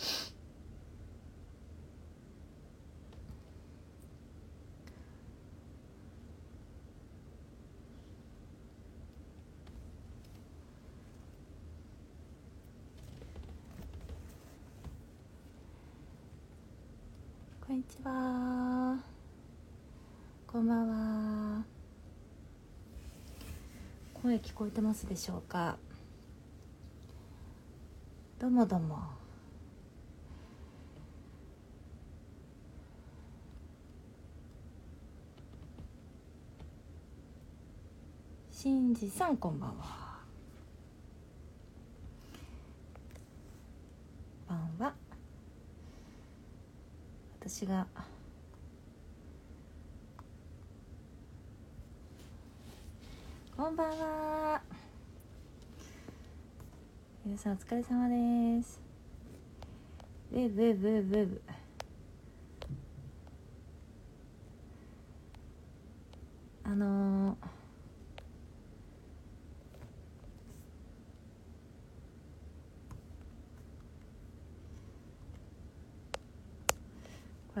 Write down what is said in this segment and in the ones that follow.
こんにちは。こんばんは。声聞こえてますでしょうか？どうもどうも。しんじさんこんばんは。こんばんは。私が。こんばんは。皆さんお疲れ様です。ブーブーブーブーブーあのー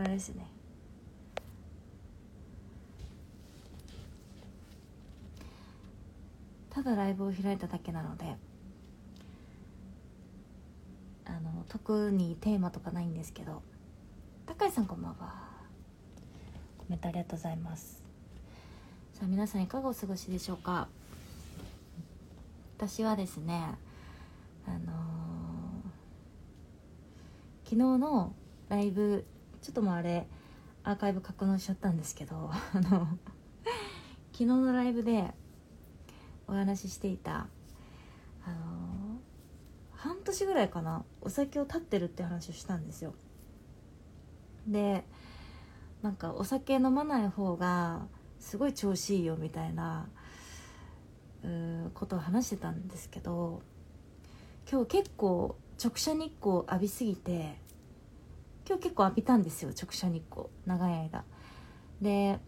これあれですね。ただライブを開いただけなのであの特にテーマとかないんですけど高井さんこんばんは。コメントありがとうございます。さあ皆さんいかがお過ごしでしょうか。私はですねあのー昨日のライブちょっともうあれアーカイブ確認しちゃったんですけど あの昨日のライブでお話ししていたあの半年ぐらいかなお酒を断ってるって話をしたんですよ。でなんかお酒飲まない方がすごい調子いいよみたいなうことを話してたんですけど今日結構直射日光浴びすぎて今日結構浴びたんですよ直射日光長い間。で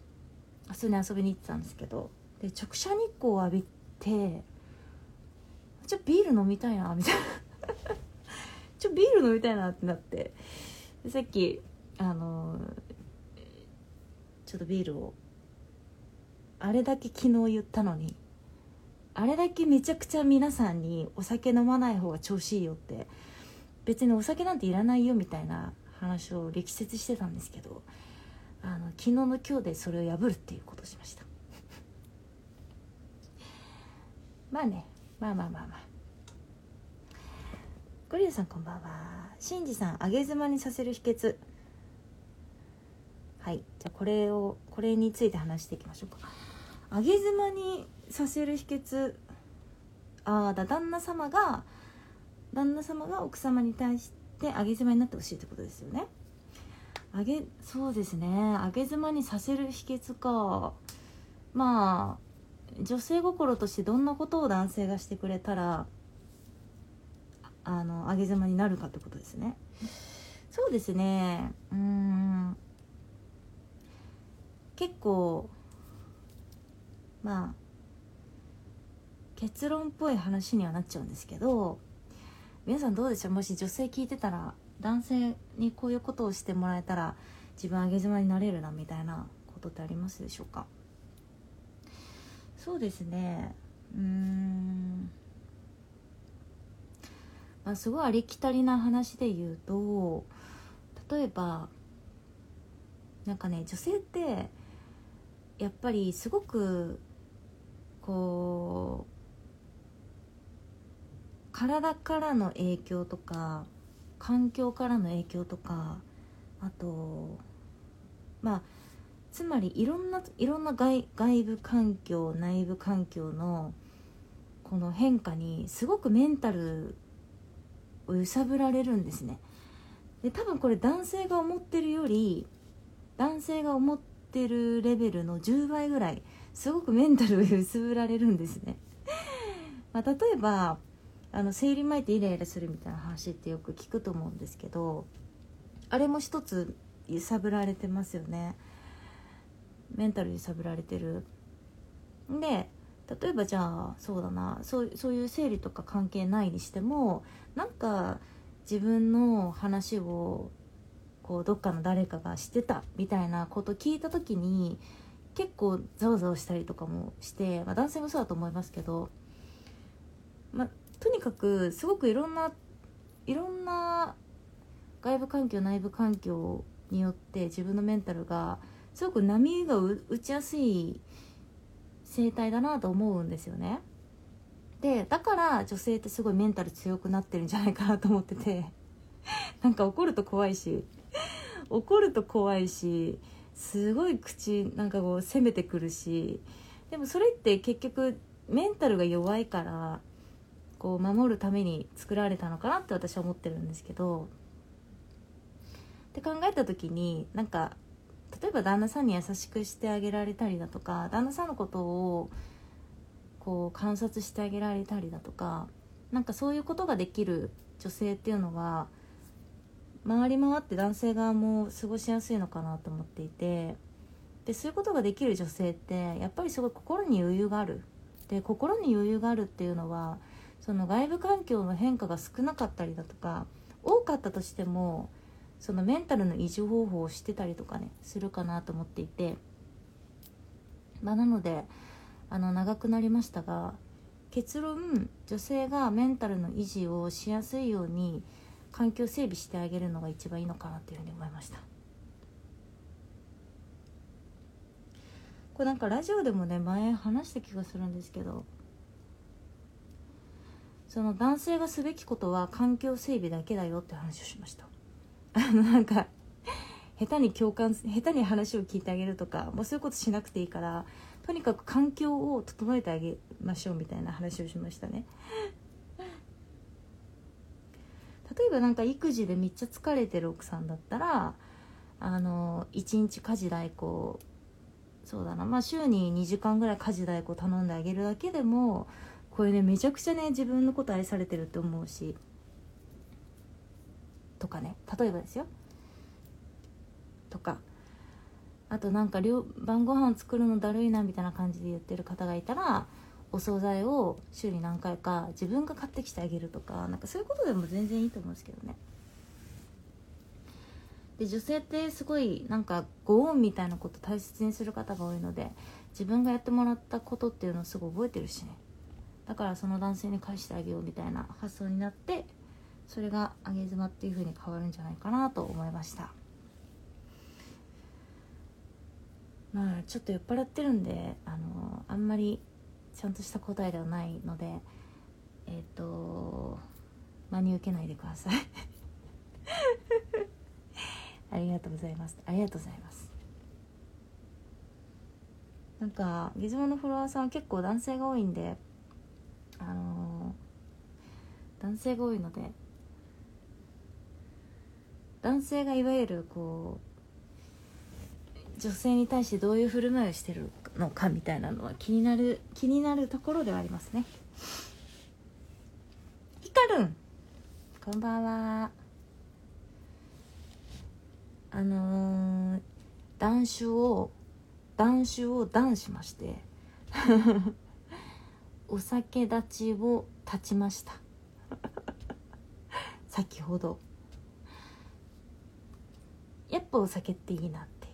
普通に遊びに行ってたんですけど。で直射日光を浴びてちょビール飲みたいなみたいな。ちょビール飲みたいなってなって。さっきあのちょっとビールをあれだけ昨日言ったのにあれだけめちゃくちゃ皆さんにお酒飲まない方が調子いいよって別にお酒なんていらないよみたいな話を力説してたんですけどあの昨日の今日でそれを破るっていうことをしました。まあねまあまあまあまあ。ゴリラさんこんばんは。しんじさん上げ妻にさせる秘訣。はいじゃあこれをこれについて話していきましょうか。上げ妻にさせる秘訣。ああだ旦那様が旦那様が奥様に対して上げ妻になってほしいってことですよね。上げそうですね。上げ妻にさせる秘訣か。まあ女性心としてどんなことを男性がしてくれたらあの上げ妻になるかってことですね。そうですね。うん。結構まあ結論っぽい話にはなっちゃうんですけど皆さんどうでしょう？もし女性聞いてたら男性にこういうことをしてもらえたら自分上げ妻になれるなみたいなことってありますでしょうか？そうですね。うん。まあすごいありきたりな話で言うと例えばなんかね女性ってやっぱりすごくこう体からの影響とか環境からの影響とかあとまあつまりいろんないろんな外外部環境内部環境のこの変化にすごくメンタルを揺さぶられるんですね。で多分これ男性が思ってるより男性が思ってるレベルの10倍ぐらいすごくメンタルを揺さぶられるんですね。まあ、例えばあの生理前ってイライラするみたいな話ってよく聞くと思うんですけどあれも一つ揺さぶられてますよね。メンタル揺さぶられてる。で例えばじゃあそうだなそうそういう生理とか関係ないにしてもなんか自分の話をこうどっかの誰かがしてたみたいなこと聞いた時に結構ざわざわしたりとかもして、まあ、男性もそうだと思いますけど、まあ、とにかくすごくいろんないろんな外部環境内部環境によって自分のメンタルがすごく波が打ちやすい生態だなと思うんですよね。でだから女性ってすごいメンタル強くなってるんじゃないかなと思ってて なんか怒ると怖いし怒ると怖いしすごい口なんかこう攻めてくるしでもそれって結局メンタルが弱いからこう守るために作られたのかなって私は思ってるんですけどって考えた時になんか例えば旦那さんに優しくしてあげられたりだとか旦那さんのことをこう観察してあげられたりだとかなんかそういうことができる女性っていうのは回り回って男性側も過ごしやすいのかなと思っていてでそういうことができる女性ってやっぱりすごい心に余裕がある。で心に余裕があるっていうのはその外部環境の変化が少なかったりだとか多かったとしてもそのメンタルの維持方法を知ってたりとかねするかなと思っていて。まあなのであの長くなりましたが結論女性がメンタルの維持をしやすいように環境整備してあげるのが一番いいのかなというふうに思いました。これなんかラジオでもね前話した気がするんですけどその男性がすべきことは環境整備だけだよって話をしました。あのなんか下手に共感下手に話を聞いてあげるとかもうそういうことしなくていいからとにかく環境を整えてあげましょうみたいな話をしましたね。例えばなんか育児でめっちゃ疲れてる奥さんだったらあの1日家事代行そうだなまあ週に2時間ぐらい家事代行頼んであげるだけでもこれねめちゃくちゃね自分のこと愛されてるって思うしとかね例えばですよ。とかあとなんか晩ご飯作るのだるいなみたいな感じで言ってる方がいたらお惣菜を週に何回か自分が買ってきてあげるとかなんかそういうことでも全然いいと思うんですけどね。で女性ってすごいなんかご恩みたいなこと大切にする方が多いので自分がやってもらったことっていうのをすごい覚えてるしね。だからその男性に返してあげようみたいな発想になってそれが上げ妻っていう風に変わるんじゃないかなと思いました。まあちょっと酔っ払ってるんであのあんまりちゃんとした答えではないのでえっ、ー、と真に受けないでください。ありがとうございます。ありがとうございます。なんかギズモのフォロワーさん結構男性が多いんであのー、男性が多いので男性がいわゆるこう女性に対してどういう振る舞いをしてるのかみたいなのは気になる気になるところではありますね。ひかるんこんばんは。あのー、断酒を断酒を断しまして。お酒立ちを立ちました。先ほど。やっぱお酒っていいなって。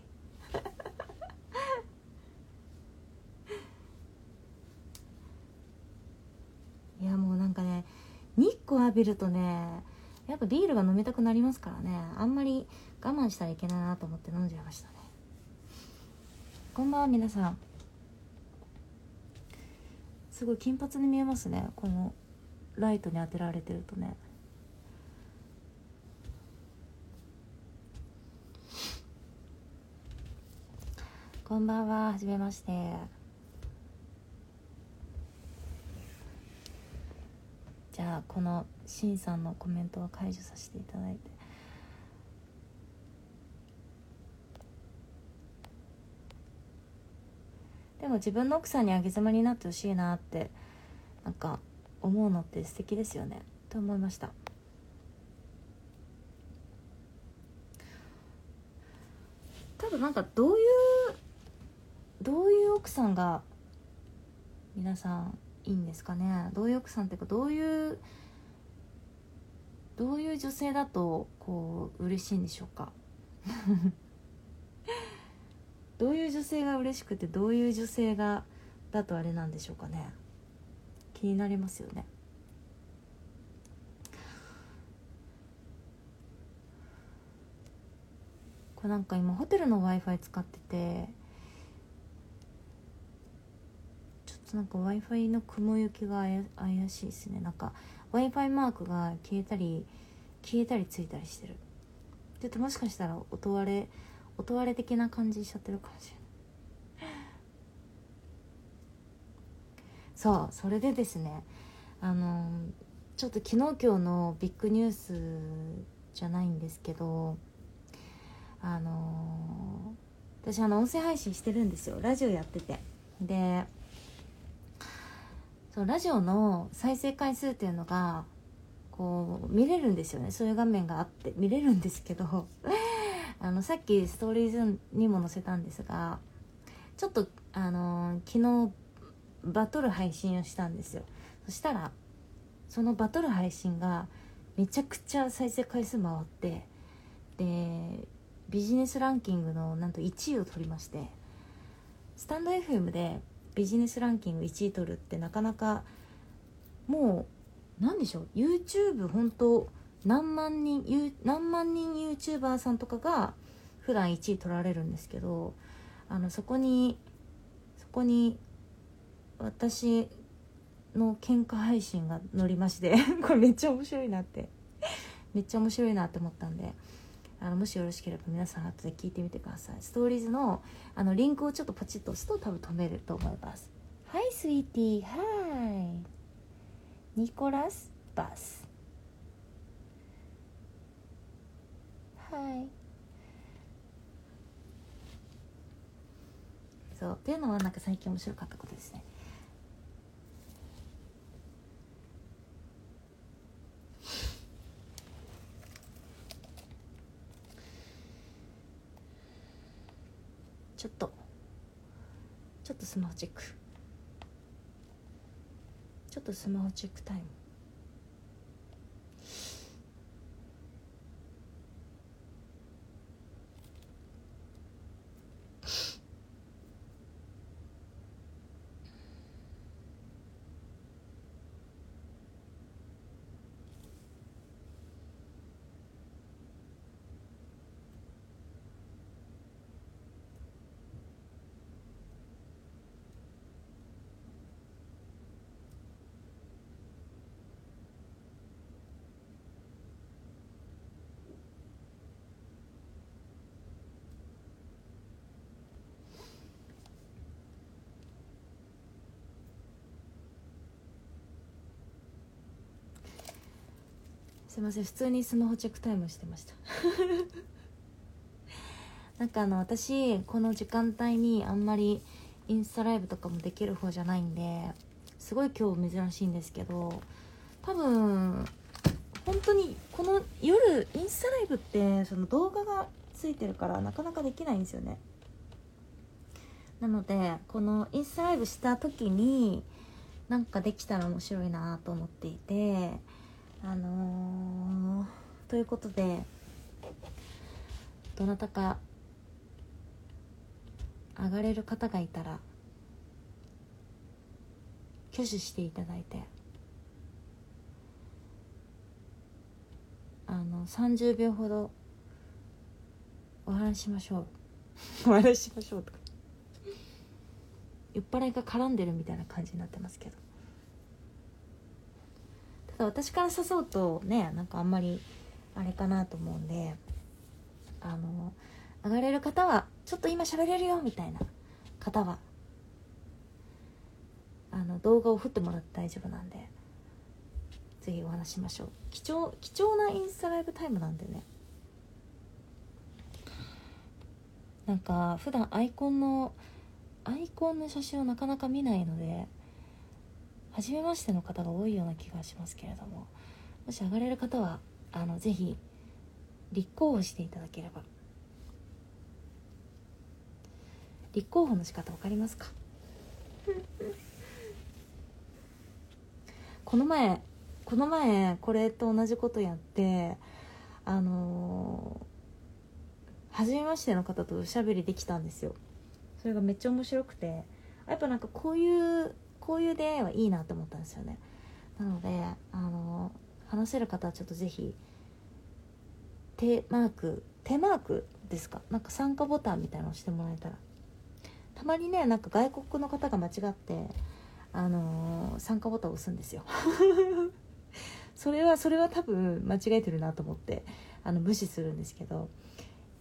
いやもうなんかね日光浴びるとねやっぱビールが飲みたくなりますからね。あんまり我慢したらいけないなと思って飲んじゃいましたね。こんばんは皆さん。すごい金髪に見えますね。このライトに当てられてるとね。こんばんは。はじめまして。じゃあこのしんさんのコメントは解除させていただいて。でも自分の奥さんにあげ妻になってほしいなってなんか思うのって素敵ですよね。と思いました。多分なんかどういうどういう奥さんが皆さんいいんですかね。どういう奥さんっていうかどういうどういう女性だとこう嬉しいんでしょうか。どういう女性が嬉しくてどういう女性がだとあれなんでしょうかね。気になりますよね。これなんか今ホテルの w i f i 使っててちょっとなんか w i f i の雲行きが怪しいですね。なんか w i f i マークが消えたり消えたりついたりしてる。ちょっともしかしたら音割れ音割れ的な感じしちゃってるかもしれない。そうそれでですねあのちょっと昨日今日のビッグニュースじゃないんですけどあの私あの音声配信してるんですよ。ラジオやってて。でそうラジオの再生回数っていうのがこう見れるんですよね。そういう画面があって見れるんですけど。あのさっきストーリーズにも載せたんですがちょっとあの昨日バトル配信をしたんですよ。そしたらそのバトル配信がめちゃくちゃ再生回数回ってでビジネスランキングのなんと1位を取りましてスタンド FM でビジネスランキング1位取るってなかなかもう何でしょう？YouTube 本当何万人何万人 YouTuber さんとかが普段1位取られるんですけどあのそこにそこに私の喧嘩配信が載りまして これめっちゃ面白いなって。めっちゃ面白いなって思ったんであのもしよろしければ皆さん後で聞いてみてください。ストーリーズのあのリンクをちょっとポチッと押すと多分止めると思います。はいスイーティーはいニコラス・バスはい。そう。っていうのはなんか最近面白かったことですね。ちょっと。ちょっとスマホチェック。ちょっとスマホチェックタイム。すいません。普通にスマホチェックタイムしてました。なんかあの私この時間帯にあんまりインスタライブとかもできる方じゃないんですごい今日珍しいんですけど多分本当にこの夜インスタライブってその動画がついてるからなかなかできないんですよね。なのでこのインスタライブした時になんかできたら面白いなと思っていてあのー、ということでどなたか上がれる方がいたら挙手していただいてあの30秒ほどお話しましょう。お話しましょうとか。酔っ払いが絡んでるみたいな感じになってますけど。私から誘うとねなんかあんまりあれかなと思うんであの上がれる方はちょっと今喋れるよみたいな方はあの動画を振ってもらって大丈夫なんでぜひお話しましょう。貴重貴重なインスタライブタイムなんでね。なんか普段アイコンのアイコンの写真をなかなか見ないので初めましての方が多いような気がしますけれどももし上がれる方はあのぜひ立候補していただければ。立候補の仕方分かりますか？この前この前これと同じことやってあのー、初めましての方とおしゃべりできたんですよ。それがめっちゃ面白くてやっぱなんかこういうこういう出会いはいいなと思ったんですよね。なのであの、話せる方はちょっとぜひ手マーク手マークですか？なんか参加ボタンみたいなのをしてもらえたら。たまにねなんか外国の方が間違ってあのー、参加ボタンを押すんですよ。それはそれは多分間違えてるなと思ってあの無視するんですけど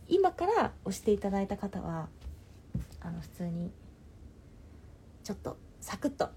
今から押していただいた方はあの普通にちょっとサクッと。